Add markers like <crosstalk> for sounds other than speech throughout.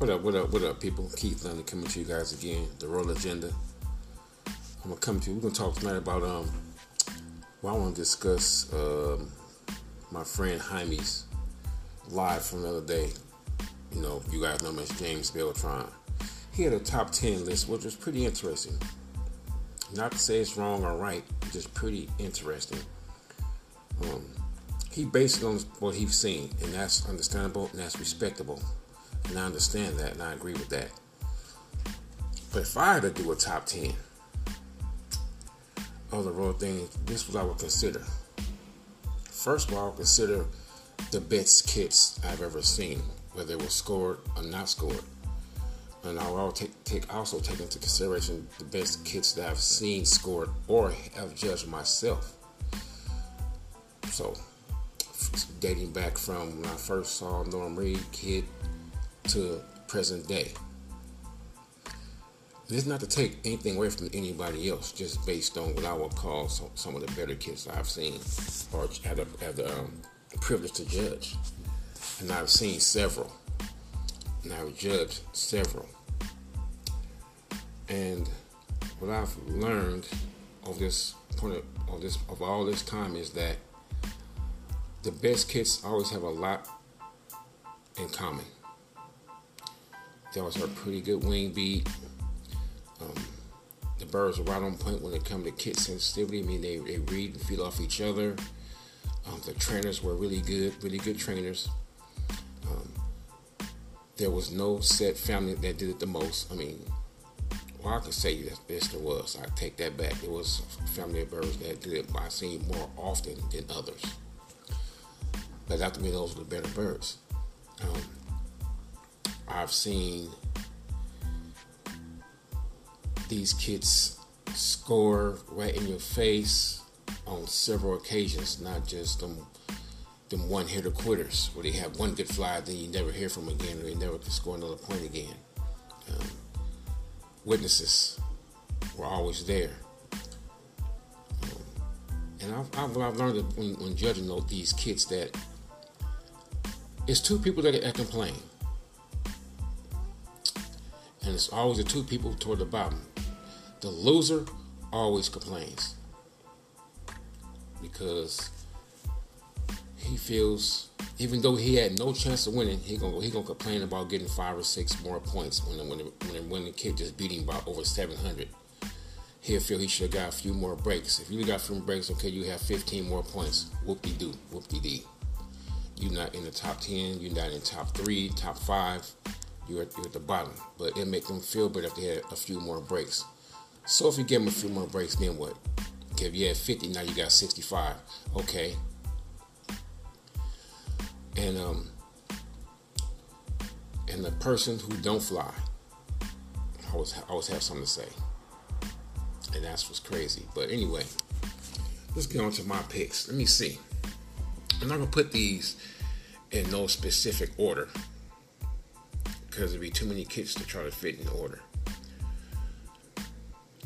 What up, what up, what up, people? Keith London coming to you guys again, the Roller Agenda. I'm gonna come to you. We're gonna talk tonight about um well I wanna discuss um my friend Jaime's live from the other day. You know, you guys know him as James Beltran. He had a top ten list, which was pretty interesting. Not to say it's wrong or right, just pretty interesting. Um, he based it on what he's seen, and that's understandable and that's respectable. And I understand that and I agree with that. But if I had to do a top 10 of the road thing, this is what I would consider. First of all, I would consider the best kits I've ever seen, whether it was scored or not scored. And I will take, take, also take into consideration the best kits that I've seen scored or have judged myself. So, dating back from when I first saw Norm Reed kid to present day. This is not to take anything away from anybody else, just based on what I would call some, some of the better kids I've seen or had the, had the um, privilege to judge. And I've seen several. And I've judged several. And what I've learned of this point of, of this of all this time is that the best kids always have a lot in common. They was a pretty good wing beat. Um, the birds are right on point when it comes to kit sensitivity. I mean, they, they read and feed off each other. Um, the trainers were really good, really good trainers. Um, there was no set family that did it the most. I mean, well, I could say that yes, there was. I take that back. There was family of birds that did it, I seen more often than others. But after me, those were the better birds. Um, I've seen these kids score right in your face on several occasions, not just them them one hitter quitters where they have one good fly, then you never hear from again, or they never can score another point again. Um, witnesses were always there. Um, and I've, I've, I've learned when, when, judging these kids that it's two people that, that complain and it's always the two people toward the bottom. The loser always complains because he feels even though he had no chance of winning, he gonna he gonna complain about getting five or six more points when the, when the, when the, kid just beat him by over seven hundred. He'll feel he should have got a few more breaks. If you got a few breaks, okay, you have 15 more points. Whoop de doo, whoop de dee. You're not in the top 10. You're not in top three, top five you're at, you're at the bottom. But it make them feel better if they had a few more breaks. So if you give them a few more breaks, then what? Okay, if you had 50, now you got 65. Okay. And um and the person who don't fly I always always have something to say. And that's what's crazy. But anyway, let's get on to my picks. Let me see. I'm not gonna put these in no specific order because there'd be too many kits to try to fit in order.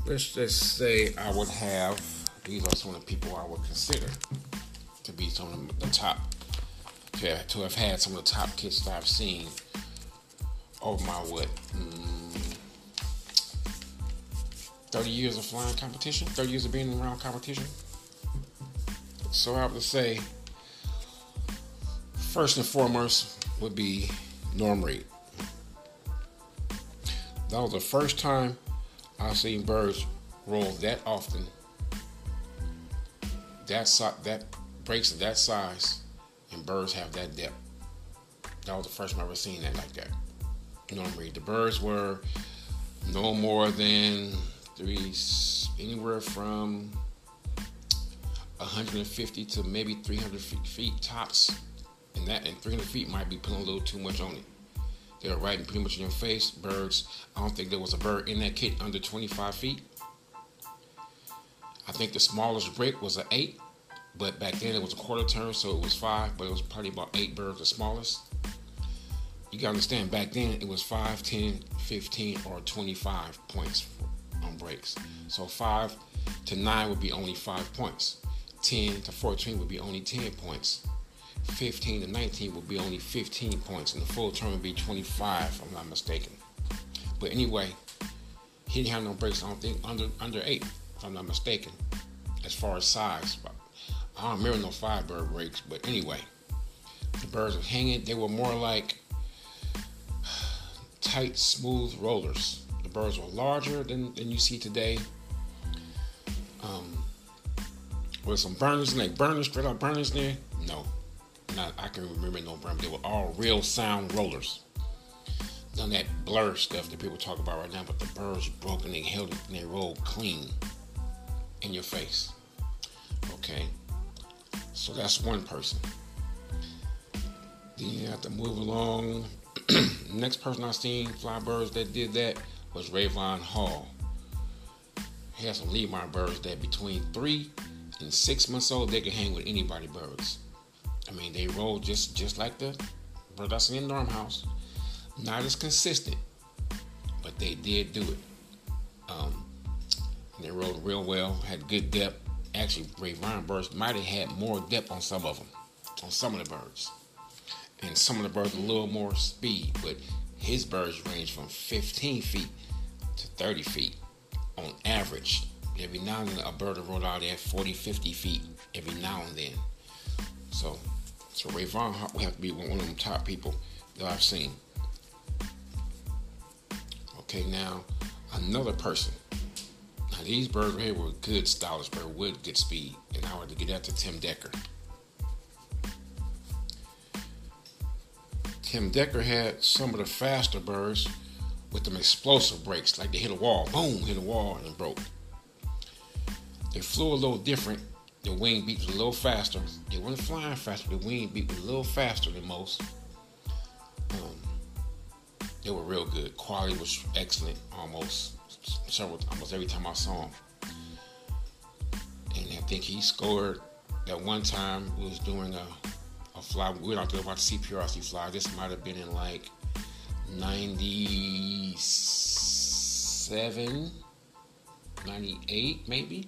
Let's just say I would have these are some of the people I would consider to be some of the top to have, to have had some of the top kits that I've seen over my what mm, 30 years of flying competition 30 years of being around competition so I would say first and foremost would be Norm Reed that was the first time I've seen birds roll that often. That si- that breaks that size, and birds have that depth. That was the first time I ever seen that like that. Normally, the birds were no more than three, anywhere from 150 to maybe 300 feet, feet tops, and that and 300 feet might be putting a little too much on it. They were riding pretty much in your face. Birds. I don't think there was a bird in that kit under 25 feet. I think the smallest break was an eight, but back then it was a quarter turn, so it was five, but it was probably about eight birds the smallest. You gotta understand, back then it was 5, 10, 15, or 25 points on breaks. So 5 to 9 would be only 5 points. 10 to 14 would be only 10 points. 15 to 19 would be only 15 points, and the full term would be 25, if I'm not mistaken. But anyway, he didn't have no breaks. I don't think under under eight, if I'm not mistaken, as far as size. I don't remember no five bird breaks, but anyway, the birds were hanging. They were more like <sighs> tight, smooth rollers. The birds were larger than, than you see today. Um, with some burners in there, burners, straight up burners in there? No, not. I can remember no burners. They were all real sound rollers none of that blur stuff that people talk about right now, but the birds broke and they held it and they rolled clean in your face. Okay, so that's one person. Then you have to move along. <clears throat> Next person I seen fly birds that did that was Rayvon Hall. He had some Lemur birds that between three and six months old they could hang with anybody birds. I mean they roll just just like the in the house not as consistent, but they did do it. Um, they rode real well, had good depth. Actually, Rayvon birds might have had more depth on some of them, on some of the birds. And some of the birds a little more speed, but his birds range from 15 feet to 30 feet on average. Every now and then, a bird will roll out at 40, 50 feet every now and then. So, so Rayvon we have to be one of them top people that I've seen. Okay, now another person. Now these birds here were good stylish birds with good speed, and I wanted to get to Tim Decker. Tim Decker had some of the faster birds with them explosive breaks, like they hit a wall, boom, hit a wall and broke. They flew a little different. The wing beat was a little faster. They weren't flying faster. The wing beat was a little faster than most. Um, they were real good. Quality was excellent almost several almost every time I saw him. And I think he scored that one time We was doing a, a fly. We're not talking about the CPRC fly. This might have been in like 97, 98 maybe.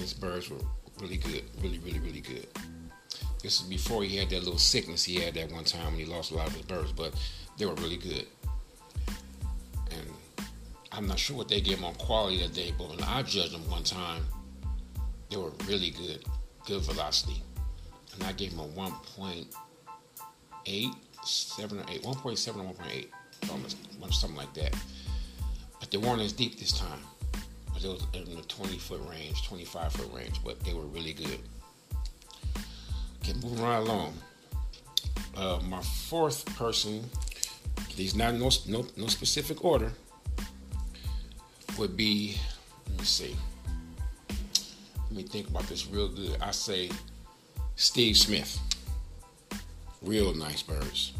His birds were really good, really, really, really good. This is before he had that little sickness he had that one time when he lost a lot of his birds, but they were really good. And I'm not sure what they gave him on quality that day, but when I judged them one time, they were really good, good velocity. And I gave him a 1.8, 7 or 8, 1.7 or 1.8, something like that. But they weren't as deep this time. But they was in the 20 foot range, 25 foot range, but they were really good. Okay, moving right along. Uh, my fourth person, he's not no, no no specific order, would be. Let me see. Let me think about this real good. I say Steve Smith. Real nice birds.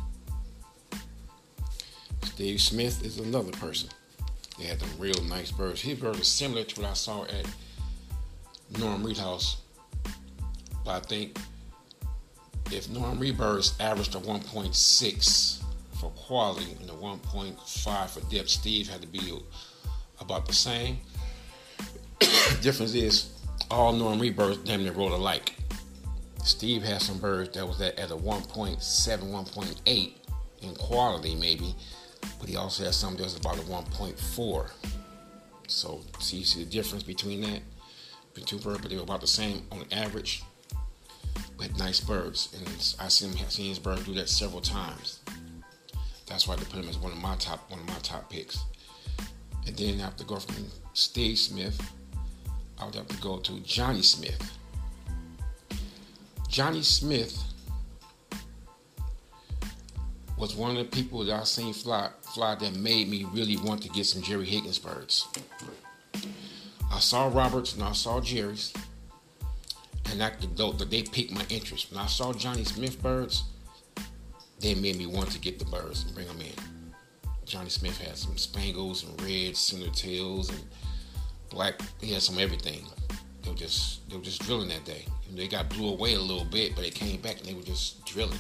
Steve Smith is another person. They had them real nice birds. His birds are similar to what I saw at Norm Reed House, but I think if Norm Reed's averaged a 1.6 for quality and a 1.5 for depth, Steve had to be about the same. <coughs> Difference is all Norm Reed's damn near rolled alike. Steve had some birds that was at, at a 1.7, 1.8 in quality maybe, but he also has something that's about a 1.4. So see, you see the difference between that, the two birds, but they were about the same on average But nice birds, and I seen him seen his bird do that several times. That's why they put him as one of my top one of my top picks. And then after go from Steve Smith, I would have to go to Johnny Smith. Johnny Smith was one of the people that I seen fly fly that made me really want to get some Jerry Higgins birds. I saw Roberts and I saw Jerry's and that the dope that they piqued my interest. When I saw Johnny Smith birds, they made me want to get the birds and bring them in. Johnny Smith had some spangles and red cinder tails and black. He had some everything. They were just they were just drilling that day. And they got blew away a little bit, but they came back and they were just drilling.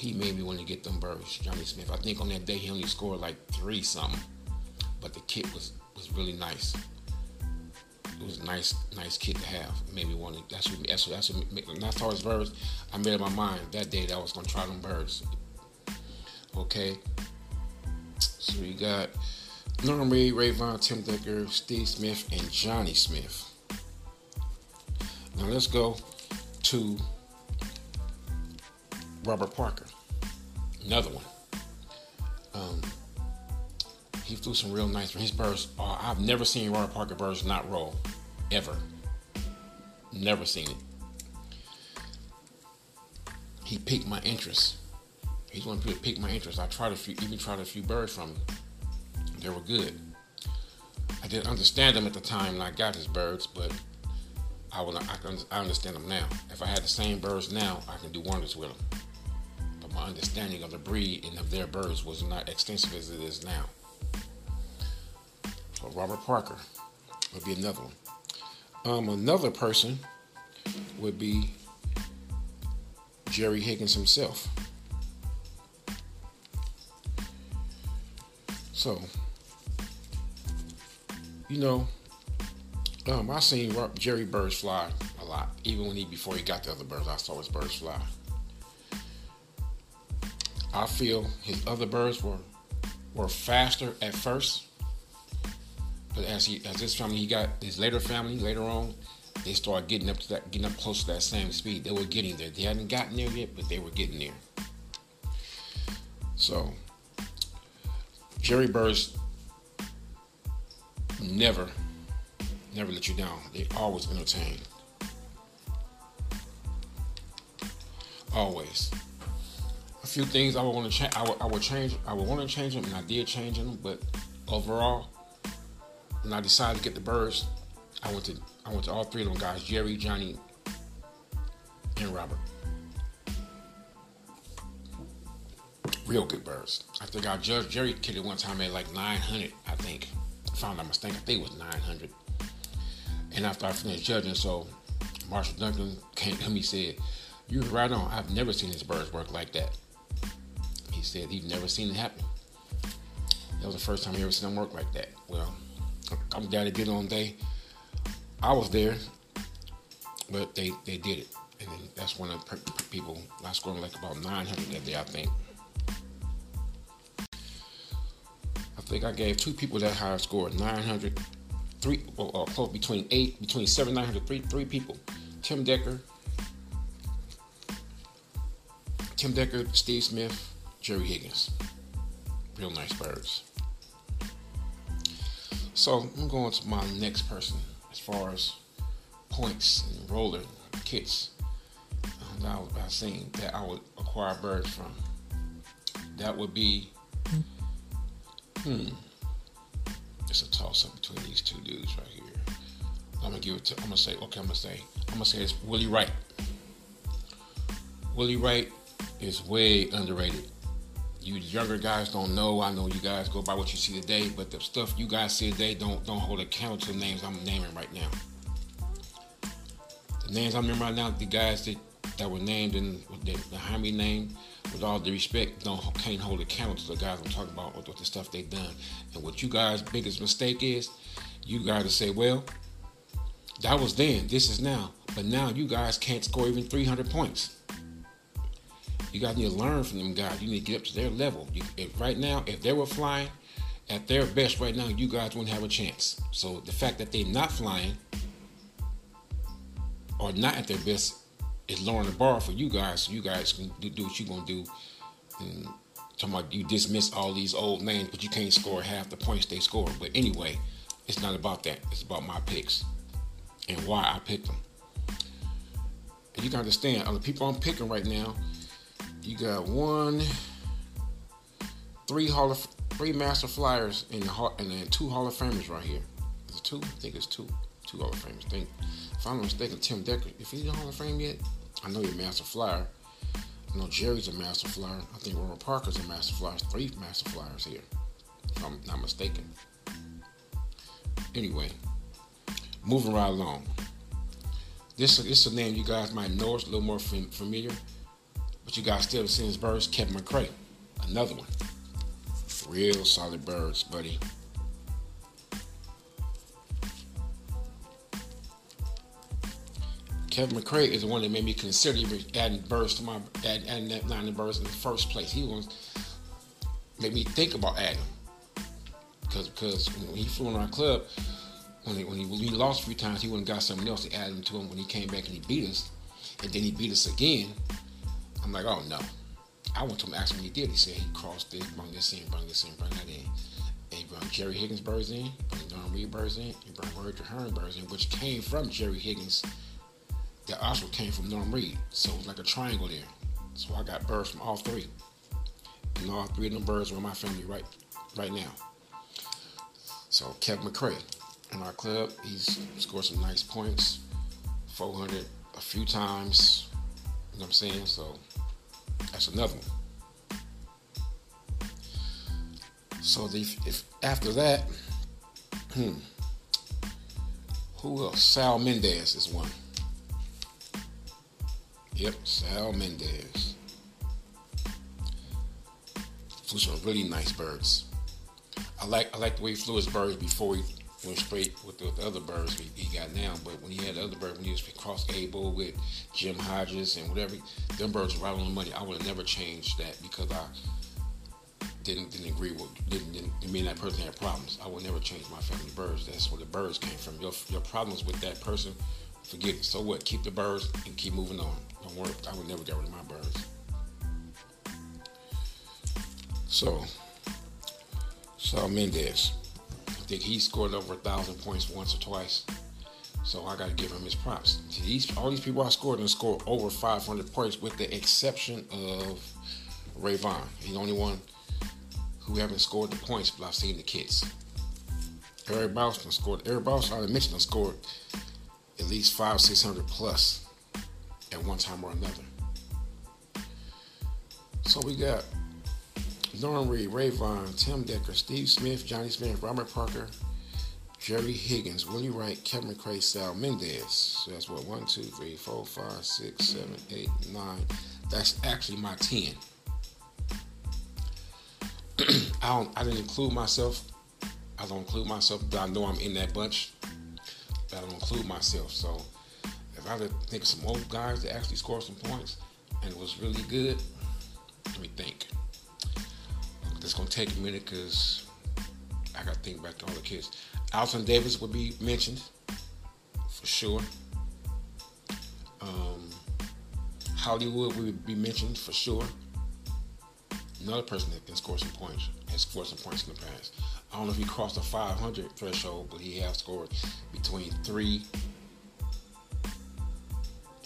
He made me want to get them birds, Johnny Smith. I think on that day he only scored like three something, but the kit was was really nice. it was a nice, nice kid to have. It made me want to. That's what. That's what. That's what. That's how his birds. I made up my mind that day that I was gonna try them birds. Okay. So we got Norman Reed, Rayvon, Tim Decker, Steve Smith, and Johnny Smith. Now let's go to Robert Parker. Another one. Um, he flew some real nice. His birds, uh, I've never seen Robert Parker birds not roll, ever. Never seen it. He piqued my interest. He's one to pique my interest. I tried a few, even tried a few birds from him. They were good. I didn't understand them at the time when I got his birds, but I will. I, I understand them now. If I had the same birds now, I can do wonders with them. But my understanding of the breed and of their birds was not extensive as it is now. So Robert Parker would be another one. Um, another person would be Jerry Higgins himself. So, you know, um, I seen Jerry birds fly a lot. Even when he before he got the other birds, I saw his birds fly. I feel his other birds were were faster at first, but as he as his family he got his later family later on, they started getting up to that getting up close to that same speed. They were getting there. They hadn't gotten there yet, but they were getting there. So Jerry Birds never never let you down. They always entertain. Always. Few things I would want to change. I would, change. I would want to change them, and I did change them. But overall, when I decided to get the birds, I went to I went to all three of them guys: Jerry, Johnny, and Robert. Real good birds. I think I judged Jerry Kitty one time at like 900. I think. If I'm not mistaken, I think it was 900. And after I finished judging, so Marshall Duncan came to me said, You were right on. I've never seen his birds work like that. He said he'd never seen it happen. That was the first time he ever seen them work like that. Well, I'm glad they did it on day. I was there, but they, they did it. And then that's one of the people I scored like about 900 that day, I think. I think I gave two people that high score 900 three or, or close between eight, between seven, nine hundred, three, three people. Tim Decker, Tim Decker, Steve Smith, Jerry Higgins. Real nice birds. So I'm going to my next person as far as points and roller kits that I, I've seen that I would acquire birds from. That would be, hmm, it's a toss up between these two dudes right here. I'm gonna give it to. I'm gonna say. Okay, I'm gonna say. I'm gonna say it's Willie Wright. Willie Wright is way underrated. You younger guys don't know. I know you guys go by what you see today, but the stuff you guys see today don't don't hold a candle to the names I'm naming right now. The names I'm naming right now, the guys that that were named and the, the Jaime name, with all the respect, don't can't hold a candle to the guys I'm talking about with, the stuff they've done. And what you guys' biggest mistake is, you to say, well, that was then, this is now, but now you guys can't score even 300 points. You guys need to learn from them guys. You need to get up to their level. You, if, right now, if they were flying at their best right now, you guys wouldn't have a chance. So the fact that they're not flying or not at their best is lowering the bar for you guys so you guys can do, do what you're going to do. And talking about you dismiss all these old names, but you can't score half the points they score. But anyway, it's not about that. It's about my picks and why I picked them. And you can understand, the people I'm picking right now, you got one, three Hall of three Master Flyers and and then two Hall of Famers right here. Is it two? I think it's two. Two Hall of Famers. I think, if I'm not mistaken, Tim Decker. If he's in Hall of Fame yet, I know you're Master Flyer. I know Jerry's a Master Flyer. I think Robert Parker's a Master Flyer. Three Master Flyers here, if I'm not mistaken. Anyway, moving right along. This, this is a name you guys might know. It's a little more familiar. But you guys still seen his birds. Kevin McCrae. Another one. Real solid birds, buddy. Kevin McCrae is the one that made me consider adding Burris to my adding, adding that nine Burris in the first place. He was made me think about adding because because when he flew in our club, when he, when he, when he lost few times, he went and got something else to add him to him when he came back and he beat us, and then he beat us again. I'm like, oh no. I went to him ask him what he did. He said he crossed this, brought this in, brought this in, brought that in. And he brought Jerry Higgins birds in, brought Don Reed birds in, he brought Roger Hearn birds in, which came from Jerry Higgins. That also came from Norm Reed. So it was like a triangle there. So I got birds from all three. And all three of them birds are in my family right right now. So Kevin McCrae in our club, he's scored some nice points. 400 a few times. Know what I'm saying? So that's another one. So the, if after that, hmm, who else? Sal Mendez is one. Yep, Sal Mendez. Flew some really nice birds. I like I like the way he flew his birds before he went straight with the, the other birds he, got now. But when he had the other bird, when he was cross able with Jim Hodges and whatever, them birds were right on the money. I would have never changed that because I didn't didn't agree with didn't, didn't mean that person had problems. I would never change my family birds. That's where the birds came from. Your your problems with that person, forget it. So what? Keep the birds and keep moving on. Don't worry. I would never get rid of my birds. So, Sal Mendez think he scored over a thousand points once or twice. So I got to give him his props. These all these people I scored and scored over 500 points, with the exception of Rayvon. He's the only one who haven't scored the points, but I've seen the kids. Eric Boston scored. Eric Boston, I mentioned, scored at least five, six hundred plus at one time or another. So we got Norm Reed, Rayvon, Tim Decker, Steve Smith, Johnny Smith, Robert Parker, Jerry Higgins, Willie Wright, Kevin McCrae, Sal Mendez. So that's what one, two, three, four, five, six, seven, eight, nine. That's actually my ten. <clears throat> I don't. I didn't include myself. I don't include myself, but I know I'm in that bunch. But I don't include myself. So if I could think of some old guys that actually scored some points and it was really good, let me think. It's gonna take a minute because I gotta think back to all the kids. Alton Davis would be mentioned for sure. Um, Hollywood would be mentioned for sure. Another person that can score some points has scored some points in the past. I don't know if he crossed the 500 threshold, but he has scored between three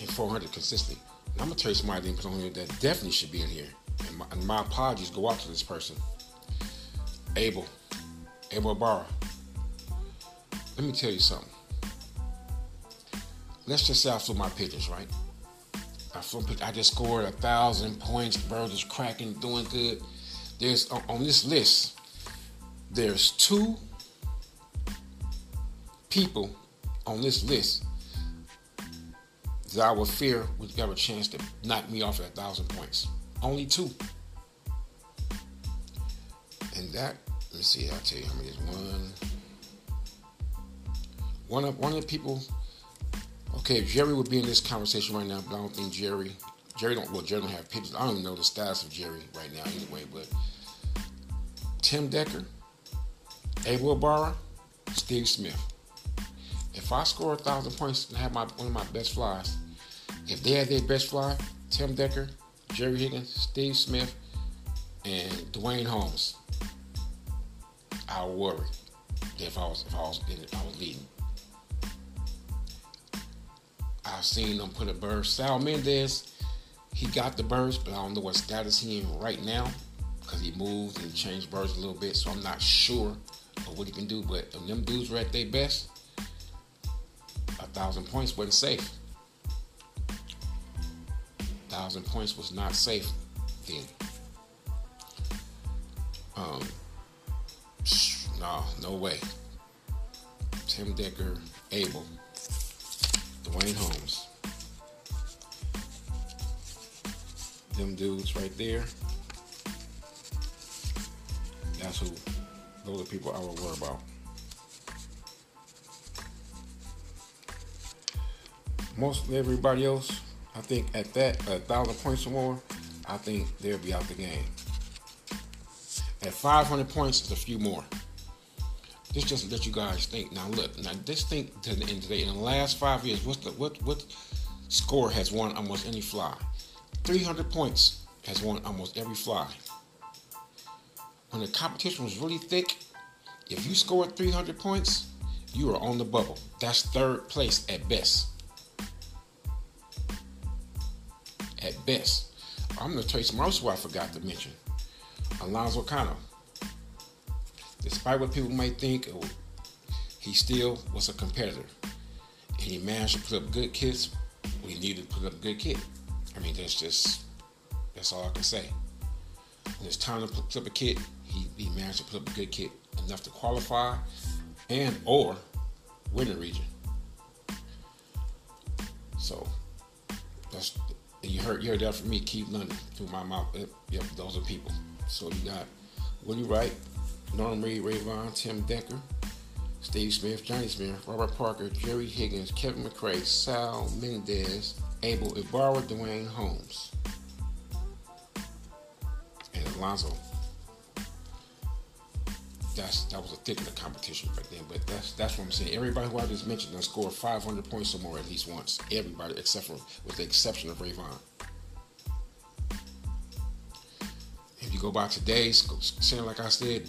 and 400 consistently. And I'm gonna tell you somebody here that definitely should be in here. And my, apologies go out to this person. Abel. Abel Ibarra. Let me tell you something. Let's just say I flew my pigeons, right? I flew I just scored a thousand points. Birds is cracking, doing good. There's on this list. There's two people on this list that I would fear would have a chance to knock me off at a thousand points. Only two. And that, let me see, I'll tell you how many is one. One of one of the people, okay, Jerry would be in this conversation right now, but I don't think Jerry, Jerry don't, well, Jerry don't have pictures. I don't even know the status of Jerry right now anyway, but Tim Decker, Abel Ibarra, Steve Smith. If I score a thousand points and have my one of my best flies, if they had their best fly, Tim Decker, Jerry Higgins, Steve Smith, and Dwayne Holmes, I would worry if I was if I was if I was leading. I've seen them put a burst. Sal Mendez, he got the burst, but I don't know what status he in right now because he moved and changed burst a little bit. So I'm not sure of what he can do. But if them dudes were at their best, a thousand points wasn't safe thousand points was not safe then. Um, no, no way. Tim Decker, Abel, Dwayne Holmes. Them dudes right there. That's who. Those are people I would worry about. most everybody else, I think at that a thousand points or more, I think they'll be out the game. At 500 points, it's a few more. This just let you guys think. Now look, now just think to the end today. In the last five years, what's the what what score has won almost any fly? 300 points has won almost every fly. When the competition was really thick, if you scored 300 points, you are on the bubble. That's third place at best. At best. I'm going to tell you something else I forgot to mention. Alonzo Cano. Despite what people might think, oh, he still was a competitor. And he managed to put up good kits when he needed to put up good kit. I mean, that's just, that's all I can say. When it's time to put up a kit, he, he managed to put up a good kit enough to qualify and or win the region. So that's you heard you heard that from me, Keith London, through my mouth. Yep, those are people. So you got Willie Wright, Norm Reed, Rayvon, Tim Decker, Steve Smith, Johnny Smith, Robert Parker, Jerry Higgins, Kevin McRae, Sal Mendez, Abel Ibarra, Dwayne Holmes, and Alonzo that's that was a thick the competition back then. But that's that's what I'm saying. Everybody who I just mentioned done scored 500 points or more at least once. Everybody except for with the exception of Rayvon. If you go by today's saying like I said,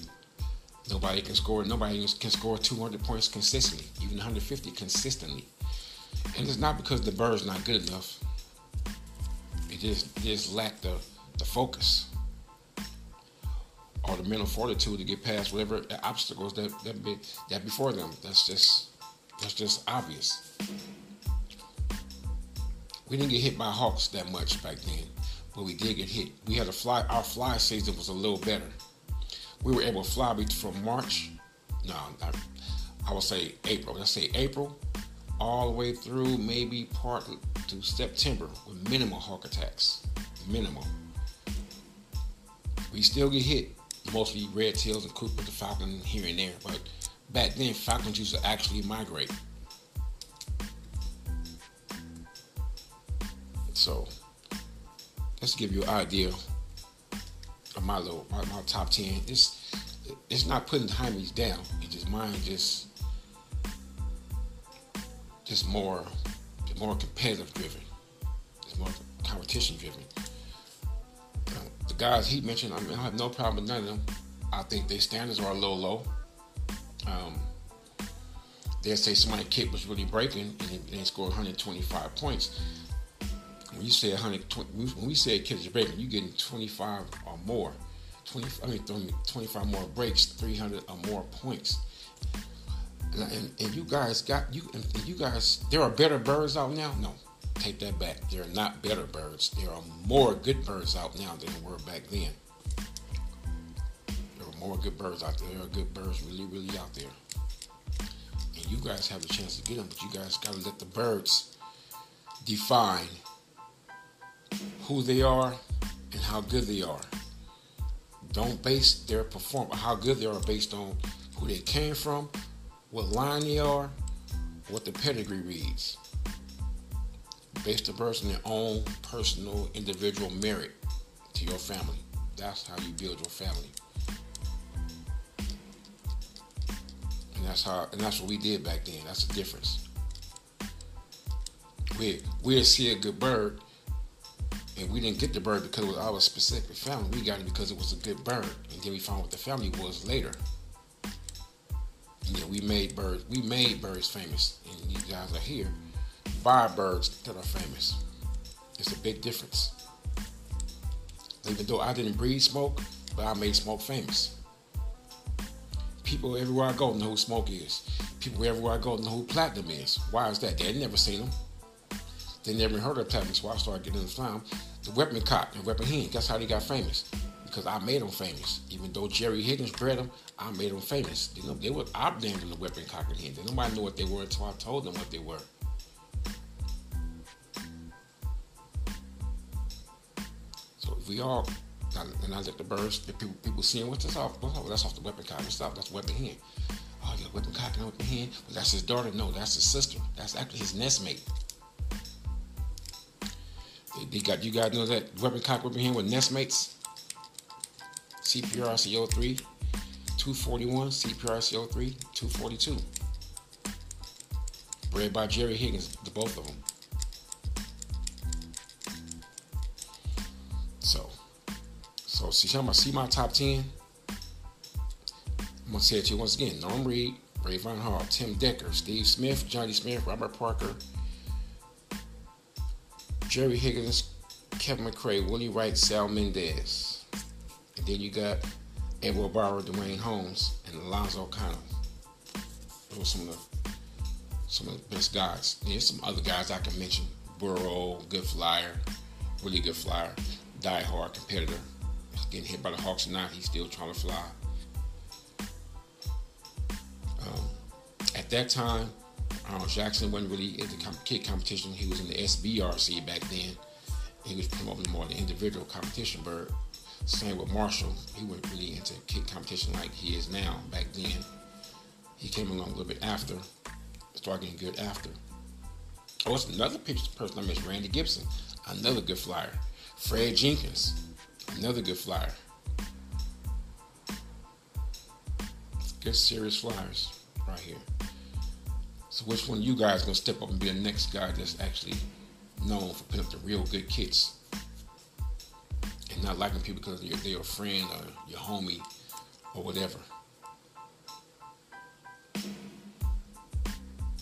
nobody can score. Nobody can score 200 points consistently, even 150 consistently. And it's not because the bird's not good enough. It just it just lack the the focus or the mental fortitude to get past whatever obstacles that that, be, that before them. That's just that's just obvious. We didn't get hit by hawks that much back then, but we did get hit. We had a fly. Our fly season was a little better. We were able to fly from March. No, I would say April. Let's say April, all the way through maybe part to September with minimal hawk attacks. Minimal. We still get hit, mostly red tails and Cooper the falcon here and there. But back then, falcons used to actually migrate. So let's give you an idea of my little my, my top ten. It's it's not putting Jaime's down. It's just mine just just more more competitive driven. It's more competition driven the guys he mentioned, I, mean, I have no problem with none of them. I think their standards are a little low. Um, they'll say somebody kid was really breaking and they, they scored 125 points. When you say 120, when we say kids are breaking, you're getting 25 or more. 20, I mean, 25 more breaks, 300 or more points. And, and, and you guys got you. And you guys, there are better birds out now. No, take that back. There are not better birds. There are more good birds out now than there were back then. There are more good birds out there. There are good birds really, really out there. And you guys have a chance to get them, but you guys got to let the birds define who they are and how good they are. Don't base their performance, how good they are, based on who they came from, what line they are, what the pedigree reads based on their own personal individual merit to your family. That's how you build your family. And that's how and that's what we did back then. That's the difference. We we'd see a good bird and we didn't get the bird because it was our specific family. We got it because it was a good bird. And then we found what the family was later. And then we made birds we made birds famous. And these guys are here Firebirds that are famous. It's a big difference. Even though I didn't breed smoke, but I made smoke famous. People everywhere I go know who smoke is. People everywhere I go know who platinum is. Why is that? They never seen them. They never heard of platinum, so I started getting them found. The weapon cock and weapon hen, that's how they got famous. Because I made them famous. Even though Jerry Higgins bred them, I made them famous. You know, they were I named them the weapon cock and hen. Nobody knew what they were until I told them what they were. We all and I let the birds, the people, people seeing what's this off? Oh, that's off the weapon cock and stuff. That's weapon hen. Oh, yeah, weapon cock and weapon hen. Well, that's his daughter. No, that's his sister. That's actually his nest mate. They, got you guys know that weapon cock weapon here with Nestmates. CPRCO3 241, CPRCO3 242. Bred by Jerry Higgins, the both of them. So, so see, I'm gonna see my top 10. I'm gonna say it to you once again. Norm Reed, Ray Rayvon Hall, Tim Decker, Steve Smith, Johnny Smith, Robert Parker, Jerry Higgins, Kevin McRae, Willie Wright, Sal Mendez. And then you got Edward Barber, Dwayne Holmes, and Alonzo Connell. Those are some of the some of the best guys. There's some other guys I can mention. Burrow, good flyer, really good flyer, die hard competitor. Getting hit by the Hawks or not, he's still trying to fly. Um, at that time, Jackson wasn't really into kick competition. He was in the SBRC back then. He was promoting more of the individual competition, but same with Marshall. He wasn't really into kick competition like he is now. Back then, he came along a little bit after, started getting good after. Oh, it's another picture person I missed, Randy Gibson, another good flyer. Fred Jenkins, another good flyer. Good serious flyers right here. So which one you guys gonna step up and be the next guy that's actually known for putting up the real good kits and not liking people because they're, they're your friend or your homie or whatever.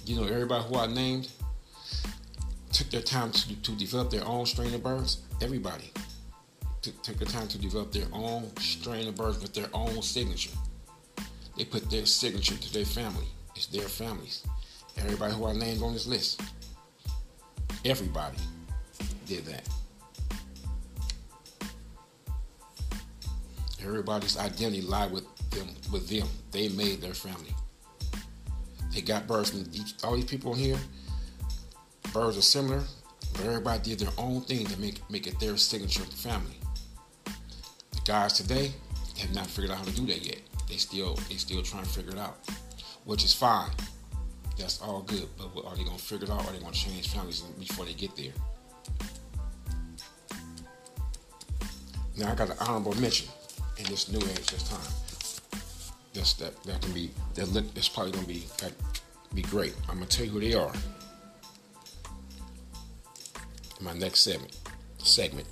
You know, everybody who I named took their time to, to develop their own strain of birds. Everybody took, took the time to develop their own strain of birds with their own signature. They put their signature to their family. It's their families. Everybody who I named on this list, everybody did that. Everybody's identity lied with them. With them, they made their family. They got birds from all these people here. Birds are similar, but everybody did their own thing to make make it their signature family. The guys today have not figured out how to do that yet. They still they still trying to figure it out, which is fine that's all good. But are they gonna figure it out? Or are they gonna change families before they get there? Now I got an honorable mention in this new age this time. That's that that can be that it's probably gonna be that be great. I'm gonna tell you who they are in my next segment segment.